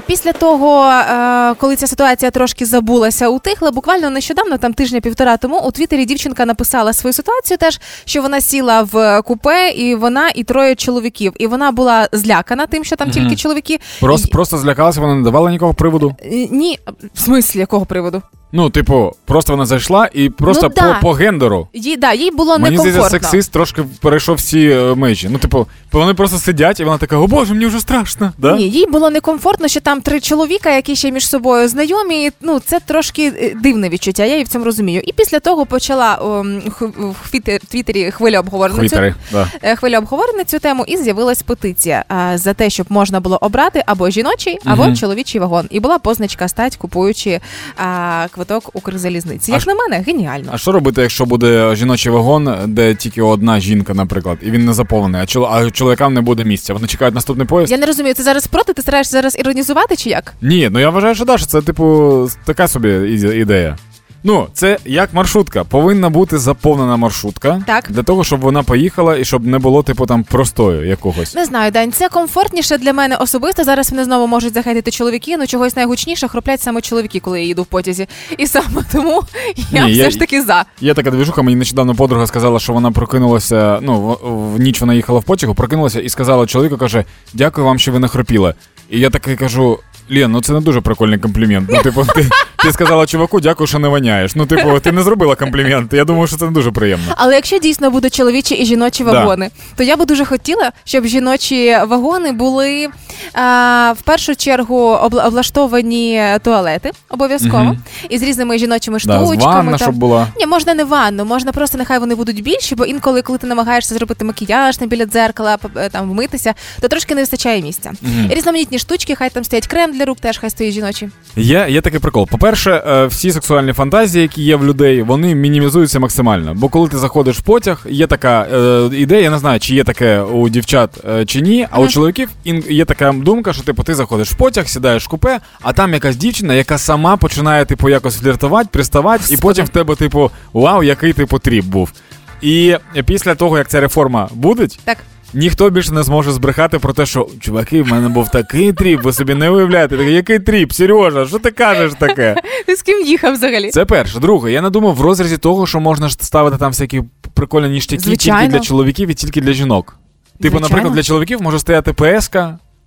Після того, е, коли ця ситуація трошки забулася, утихла, буквально нещодавно, там тижня-півтора тому, у Твіттері дівчинка написала свою ситуацію, теж що вона сіла в купе, і вона і троє чоловіків. І вона була злякана тим, що там тільки чоловіки. Просто, просто злякалася, вона не давала нікого приводу. Е, Ні, в смислі якого приводу? Ну, типу, просто вона зайшла і просто Ну, да. по, по гендеру. Їй, да, їй було Мені здається, некомфортно. сексист трошки перейшов всі е, межі. Ну, типу, вони просто сидять, і вона така, о боже, мені вже страшно. Да? Ні, їй було некомфортно, що там три чоловіка, які ще між собою знайомі. і, Ну це трошки е, дивне відчуття. Я її в цьому розумію. І після того почала в Твіттер- Твіттері хвиля обговорення. Хвітери, да. Е, Хвиля обговорень цю тему, і з'явилась петиція а, за те, щоб можна було обрати або жіночий, або Мгм. чоловічий вагон. І була позначка стать, купуючи а, квиток Укрзалізниці. Як на мене, геніально. А що робити, якщо буде жіночий вагон, де тільки одна жінка, наприклад, і він не заповнений, а, чол- а чоловікам не буде місця? Вони чекають наступний поїзд? Я не розумію, ти зараз проти? Ти стараєшся зараз іронізувати чи як? Ні, ну я вважаю, що да, що це, типу, така собі іде- ідея. Ну, це як маршрутка. Повинна бути заповнена маршрутка Так. для того, щоб вона поїхала і щоб не було, типу, там простою якогось. Не знаю, Дань, це комфортніше для мене особисто. Зараз мене знову можуть захейтити чоловіки, ну чогось найгучніше хроплять саме чоловіки, коли я їду в потязі. І саме тому я Ні, все я- ж таки за. Є така двіжуха, мені нещодавно подруга сказала, що вона прокинулася. Ну, в, в ніч вона їхала в потягу, прокинулася і сказала чоловіку, каже: Дякую вам, що ви не хропіли. І я такий кажу. Лєн, ну це не дуже прикольний комплімент. Ну, типу, ти, ти сказала чуваку, дякую, що не воняєш. Ну, типу, ти не зробила комплімент. Я думаю, що це не дуже приємно. Але якщо дійсно будуть чоловічі і жіночі Да. вагони, то я би дуже хотіла, щоб жіночі вагони були а, в першу чергу обла- облаштовані туалети обов'язково Мгм. і з різними жіночими Да, штучками. ванна, там. щоб була. Ні, можна не ванну, можна просто нехай вони будуть більші, бо інколи, коли ти намагаєшся зробити макіяж не біля дзеркала, п- е, там вмитися, то трошки не вистачає місця. Мгм. Різноманітні штучки, хай там стоять крем для рук, теж хай стоїть жіночі. Є, є такий прикол. По-перше, е, всі сексуальні фантазії, які є в людей, вони мінімізуються максимально. Бо коли ти заходиш в потяг, є така е, ідея, я не знаю, чи є таке у дівчат е, чи ні, а у чоловіків є така думка, що типу ти заходиш в потяг, сідаєш в купе, а там якась дівчина, яка сама починає типу якось фліртувати, приставати, і потім в тебе, типу, вау, який типу тріп був. І після того, як ця реформа буде, Так. Ніхто більше не зможе збрехати про те, що чуваки, в мене був такий тріп, ви собі не уявляєте. Такий, який тріп, Сережа, що ти кажеш таке? Ти з ким їхав взагалі? Це перше. Друге, я не думав в розрізі того, що можна ж ставити там всякі прикольні ніштяки Звичайно. тільки для чоловіків і тільки для жінок. Типу, Звичайно. наприклад, для чоловіків може стояти ПСК,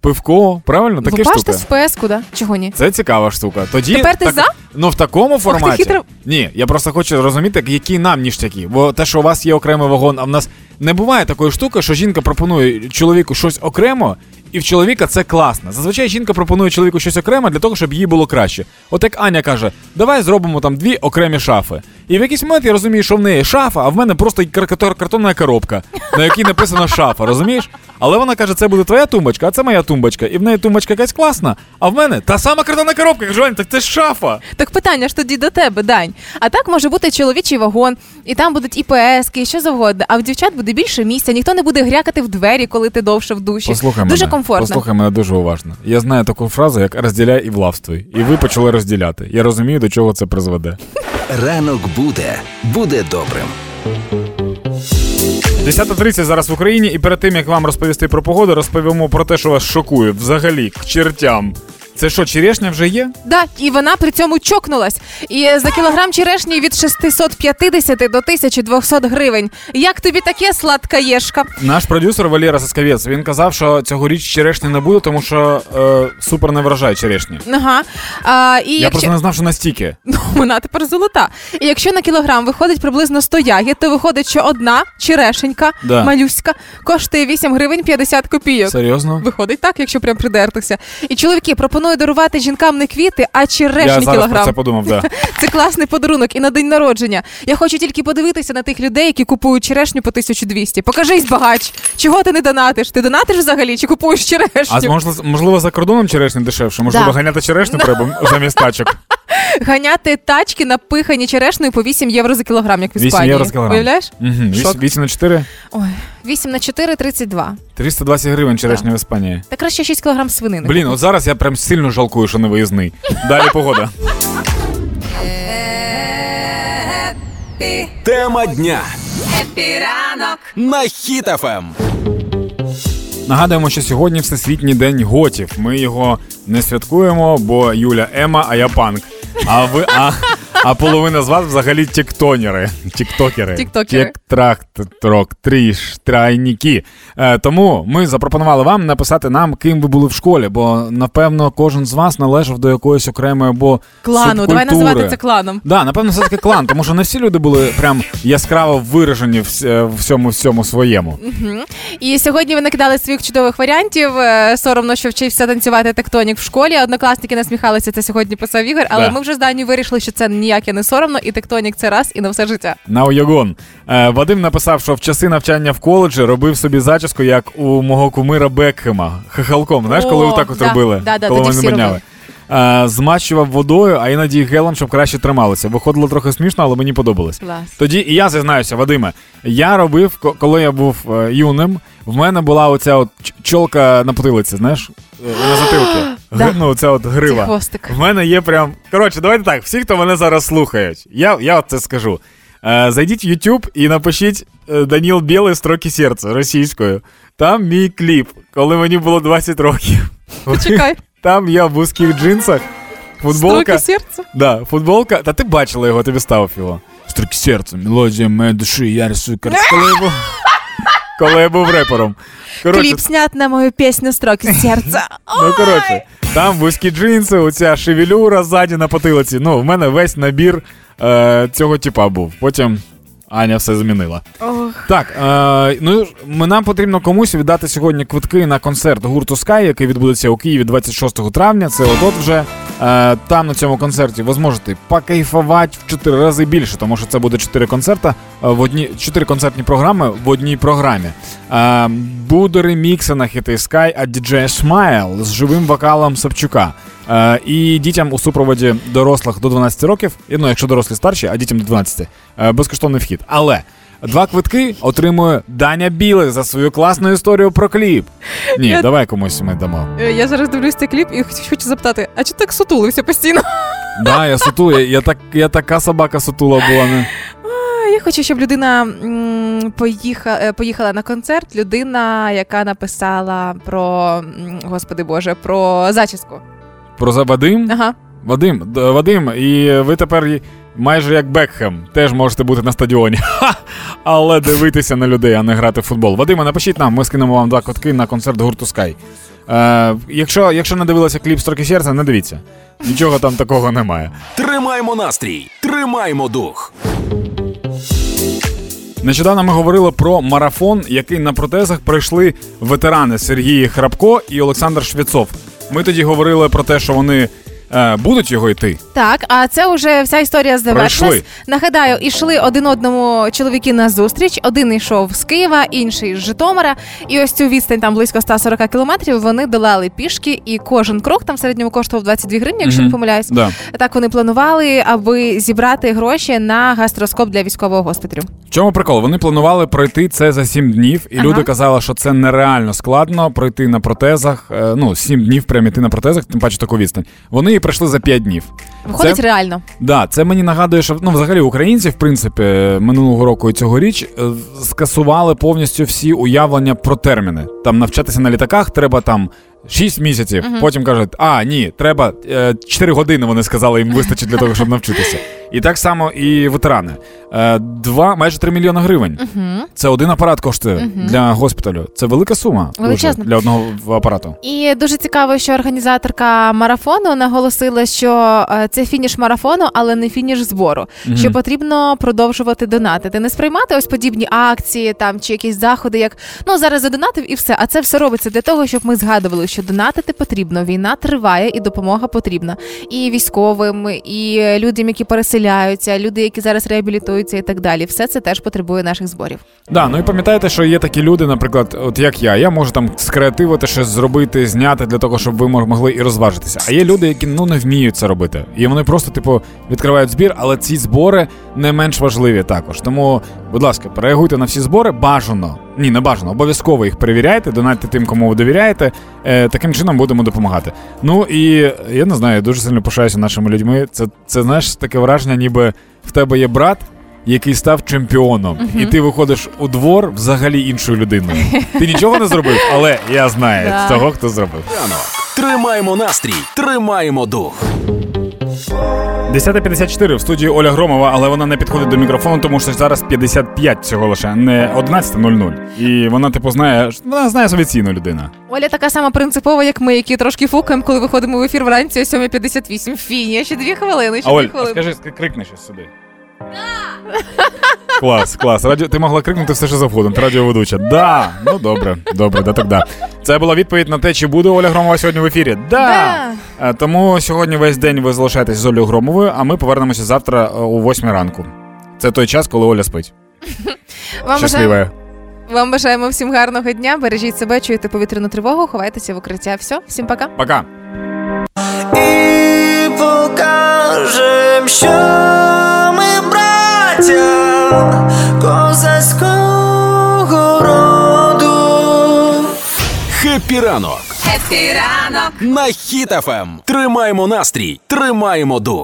пивко, правильно? Таке Лупаште штука. з ПС-ку, да? Чого ні? Це цікава штука. Тоді Тепер ти так, за? Ну в такому форматі. хитро. Ні, я просто хочу розуміти, які нам ніштяки. Бо те, що у вас є окремий вагон, а в нас не буває такої штуки, що жінка пропонує чоловіку щось окремо, і в чоловіка це класно. Зазвичай жінка пропонує чоловіку щось окремо для того, щоб їй було краще. От як Аня каже, давай зробимо там дві окремі шафи. І в якийсь момент я розумію, що в неї шафа, а в мене просто кар- кар- картонна коробка, на якій написано шафа, розумієш? Але вона каже, це буде твоя тумбочка, а це моя тумбочка. І в неї тумбочка якась класна, а в мене та сама картонна коробка. Я кажу, Ань, так це ж шафа. Так питання ж тоді до тебе, Дань. А так може бути чоловічий вагон, і там будуть і ПСки, і що завгодно. А в дівчат буде більше місця, ніхто не буде грякати в двері, коли ти довше в душі. Послухай Дуже мене, комфортно. Послухай мене дуже уважно. Я знаю таку фразу, як розділяй і влавствуй. І ви почали розділяти. Я розумію, до чого це призведе. Ранок буде, буде добрим. 10.30 зараз в Україні, і перед тим як вам розповісти про погоду, розповімо про те, що вас шокує взагалі к чертям. Це що, черешня вже є? Да, і вона при цьому чокнулась. І за кілограм черешні від 650 до 1200 гривень. Як тобі таке сладка єшка? Наш продюсер Валера Саскавець, він казав, що цьогоріч черешні не буде, тому що е, супер не врожай черешні. Ага. А, і Я якщо... просто не знав, що настільки. Ну, вона тепер золота. І якщо на кілограм виходить приблизно 100 ягід, то виходить, що одна черешенька Да. малюська коштує 8 гривень 50 копійок. Серйозно? Виходить так, якщо прям придертися. І чоловіки пропонують дарувати жінкам не квіти, а Я черешні кілограм. про це подумав, да. Це класний подарунок і на день народження. Я хочу тільки подивитися на тих людей, які купують черешню по 1200. Покажись, багач. Чого ти не донатиш? Ти донатиш взагалі чи купуєш черешню? А можливо, можливо, за кордоном черешня дешевше? Можливо, Да. ганяти черешню треба замість тачок. Ганяти тачки напихані черешнею по 8 євро за кілограм, як в 8 Іспанії. євро за кілограм. Уявляєш? Угу. Шок. 8 на 4 Ой, 8 на 4 – 32. 320 гривень черешня в Іспанії. Та краще 6 кілограм свинини. Блін, от зараз я прям сильно жалкую, що не виїзний. Далі погода. Тема дня Хеппі ранок. на Хіт-ФМ. Нагадуємо, що сьогодні Всесвітній день готів. Ми його не святкуємо, бо Юля емо, а я панк. А ви а, а половина з вас взагалі тіктокери. Тіктокери. Тіктокери. Тріш, трайніки. Е, тому ми запропонували вам написати нам, ким ви були в школі, бо напевно кожен з вас належав до якоїсь окремої або Клану, давай називати це кланом. Да, напевно, все таки клан, тому що не всі люди були прям яскраво виражені в всьому всьому своєму. І сьогодні ви накидали своїх чудових варіантів. Е, Соромно, що вчився танцювати тектонік в школі. Однокласники насміхалися. Це сьогодні писав Ігор, але Да. ми вже з Данію вирішили, що це ніяке не соромно, і тектонік це раз і на все життя. На Ойогон. Е, Вадим написав, що в часи навчання в коледжі робив собі зачіску, як у мого кумира Бекхема. Хахалком. Знаєш, коли О, отак от робили? да, да, коли вони міняли. Е, Змащував водою, а іноді й гелем, щоб краще трималося. Виходило трохи смішно, але мені подобалось. Клас. Тоді і я зізнаюся, Вадиме. Я робив, коли я був е, юним, в мене була оця от чолка на потилиці, знаєш, е, на затилки. Да. Ну, оця от грива. хвостик. В мене є прям. Коротше, давайте так. Всі, хто мене зараз слухають, я, я от це скажу. Зайдіть в YouTube і напишіть Даніл Білий строки серця російською. Там мій кліп, коли мені було 20 років. Почекай. Там я в вузьких джинсах. Футболка. Строки серця. Да, футболка. Та ти бачила його, тобі ставив його. Строки серця, мелодія моєї душі, я рисую картину. Коли я був репером. Коротше, Кліп снят на мою пісню Строки серця. Ну, коротше, там вузькі джинси, оця шевелюра ззаді на потилиці. Ну, в мене весь набір е, цього типа був. Потім Аня все змінила. Ох. Так, е, ну нам потрібно комусь віддати сьогодні квитки на концерт гурту Sky, який відбудеться у Києві 26 травня. Це от вже. Е, там на цьому концерті ви зможете покайфувати в 4 рази більше, тому що це буде 4 концерта е, в одній 4 концертні програми в одній програмі. Е, буде ремікси на хіти Sky від DJ Smile з живим вокалом Савчука. Е, і дітям у супроводі дорослих до 12 років, ну, якщо дорослі старші, а дітям до 12, е, безкоштовний вхід. Але два квитки отримує Даня Білий за свою класну історію про кліп. Ні, Я- давай комусь ми дамо. Е, Я зараз дивлюсь цей кліп і хочу запитати, а чи так сутулився постійно? Да, я сутула, я, я, так, я така собака сутула була. Не? А, Я хочу, щоб людина м, поїхала, е, поїхала на концерт. Людина, яка написала про м, господи Боже, про зачіску. Про за Вадим. Ага. Вадим, д- Вадим, і ви тепер й- майже як Бекхем, теж можете бути на стадіоні. Ха! Але дивитися на людей, а не грати в футбол. Вадиме, напишіть нам, ми скинемо вам два квитки на концерт гурту Sky. Е, якщо, якщо не дивилися кліп «Строки серця, не дивіться. Нічого там такого немає. Тримаємо настрій, тримаємо дух. Нещодавно ми говорили про марафон, який на протезах пройшли ветерани Сергій Храбко і Олександр Швецов. Ми тоді говорили про те, що вони будуть його йти. Так, а це вже вся історія завершилась. Нагадаю, ішли один одному чоловіки на зустріч. Один йшов з Києва, інший з Житомира. І ось цю відстань там близько 140 кілометрів. Вони долали пішки, і кожен крок там в середньому коштував 22 гривні, якщо Мгм. не помиляюсь. Да. Так вони планували, аби зібрати гроші на гастроскоп для військового госпіталю. В чому прикол? Вони планували пройти це за 7 днів, і Ага. люди казали, що це нереально складно пройти на протезах. е, Ну, 7 днів прям іти на протезах, тим паче таку відстань. Вони пройшли за 5 днів. Виходить Це- реально. Да, це мені нагадує, що ну взагалі українці, в принципі, минулого року і цьогоріч е, скасували повністю всі уявлення про терміни. Там навчатися на літаках треба там. 6 місяців, потім кажуть, а ні, треба е, 4 години. Вони сказали, їм вистачить для того, щоб навчитися. І так само і ветерани. Е, Два майже 3 мільйони гривень. Це один апарат коштує для госпіталю. Це велика сума дуже Величезна. для одного апарату. І дуже цікаво, що організаторка марафону наголосила, що е, це фініш марафону, але не фініш збору. Що потрібно продовжувати донатити, не сприймати ось подібні акції там чи якісь заходи, як ну зараз задонатив і все. А це все робиться для того, щоб ми згадували, що донатити потрібно. Війна триває і допомога потрібна. І військовим, і людям, які переселяються, люди, які зараз реабілітуються, і так далі. Все це теж потребує наших зборів. Да, ну і пам'ятаєте, що є такі люди, наприклад, от як я. Я можу там скреативити щось зробити, зняти для того, щоб ви мог- могли і розважитися. А є люди, які ну не вміють це робити. І вони просто, типу, відкривають збір, але ці збори не менш важливі також. Тому, будь ласка, реагуйте на всі збори бажано. Ні, не бажано, обов'язково їх перевіряйте, донатьте тим, кому ви довіряєте. Е, таким чином будемо допомагати. Ну і я не знаю, дуже сильно пишаюся нашими людьми. Це, це знаєш таке враження, ніби в тебе є брат. який став чемпіоном, і ти виходиш у двор взагалі іншою людиною. Ти нічого не зробив, але я знаю того, хто зробив. Тримаємо настрій, тримаємо дух. 10.54 в студії Оля Громова, але вона не підходить до мікрофону, тому що зараз 55 всього лише, не 11.00. І вона, типу, знає, вона знає офіційно людина. Оля така сама принципова, як ми, які трошки фукаємо, коли виходимо в ефір вранці о 7.58. Фіні, ще дві хвилини, ще А Оль, дві а хвилини. скажи, ск- крикни щось сюди. Клас, клас. Радіо, ти могла крикнути все, що завгодно. Ти радіоведуча. Да. Ну добре, добре, да так да. Це була відповідь на те, чи буде Оля Громова сьогодні в ефірі. Да. Е, Тому сьогодні весь день ви залишаєтесь з Олею Громовою, а ми повернемося завтра е, о 8 ранку. Це той час, коли Оля спить. Вам бажаємо, Щаслива. вам бажаємо всім гарного дня. Бережіть себе, чуєте повітряну тривогу, ховайтеся в укриття. Все, всім пока. Пока. І покажем, що браття козацького роду. Хеппі ранок Хеппі ранок. на Хіт-ФМ. Тримаємо настрій, тримаємо дух.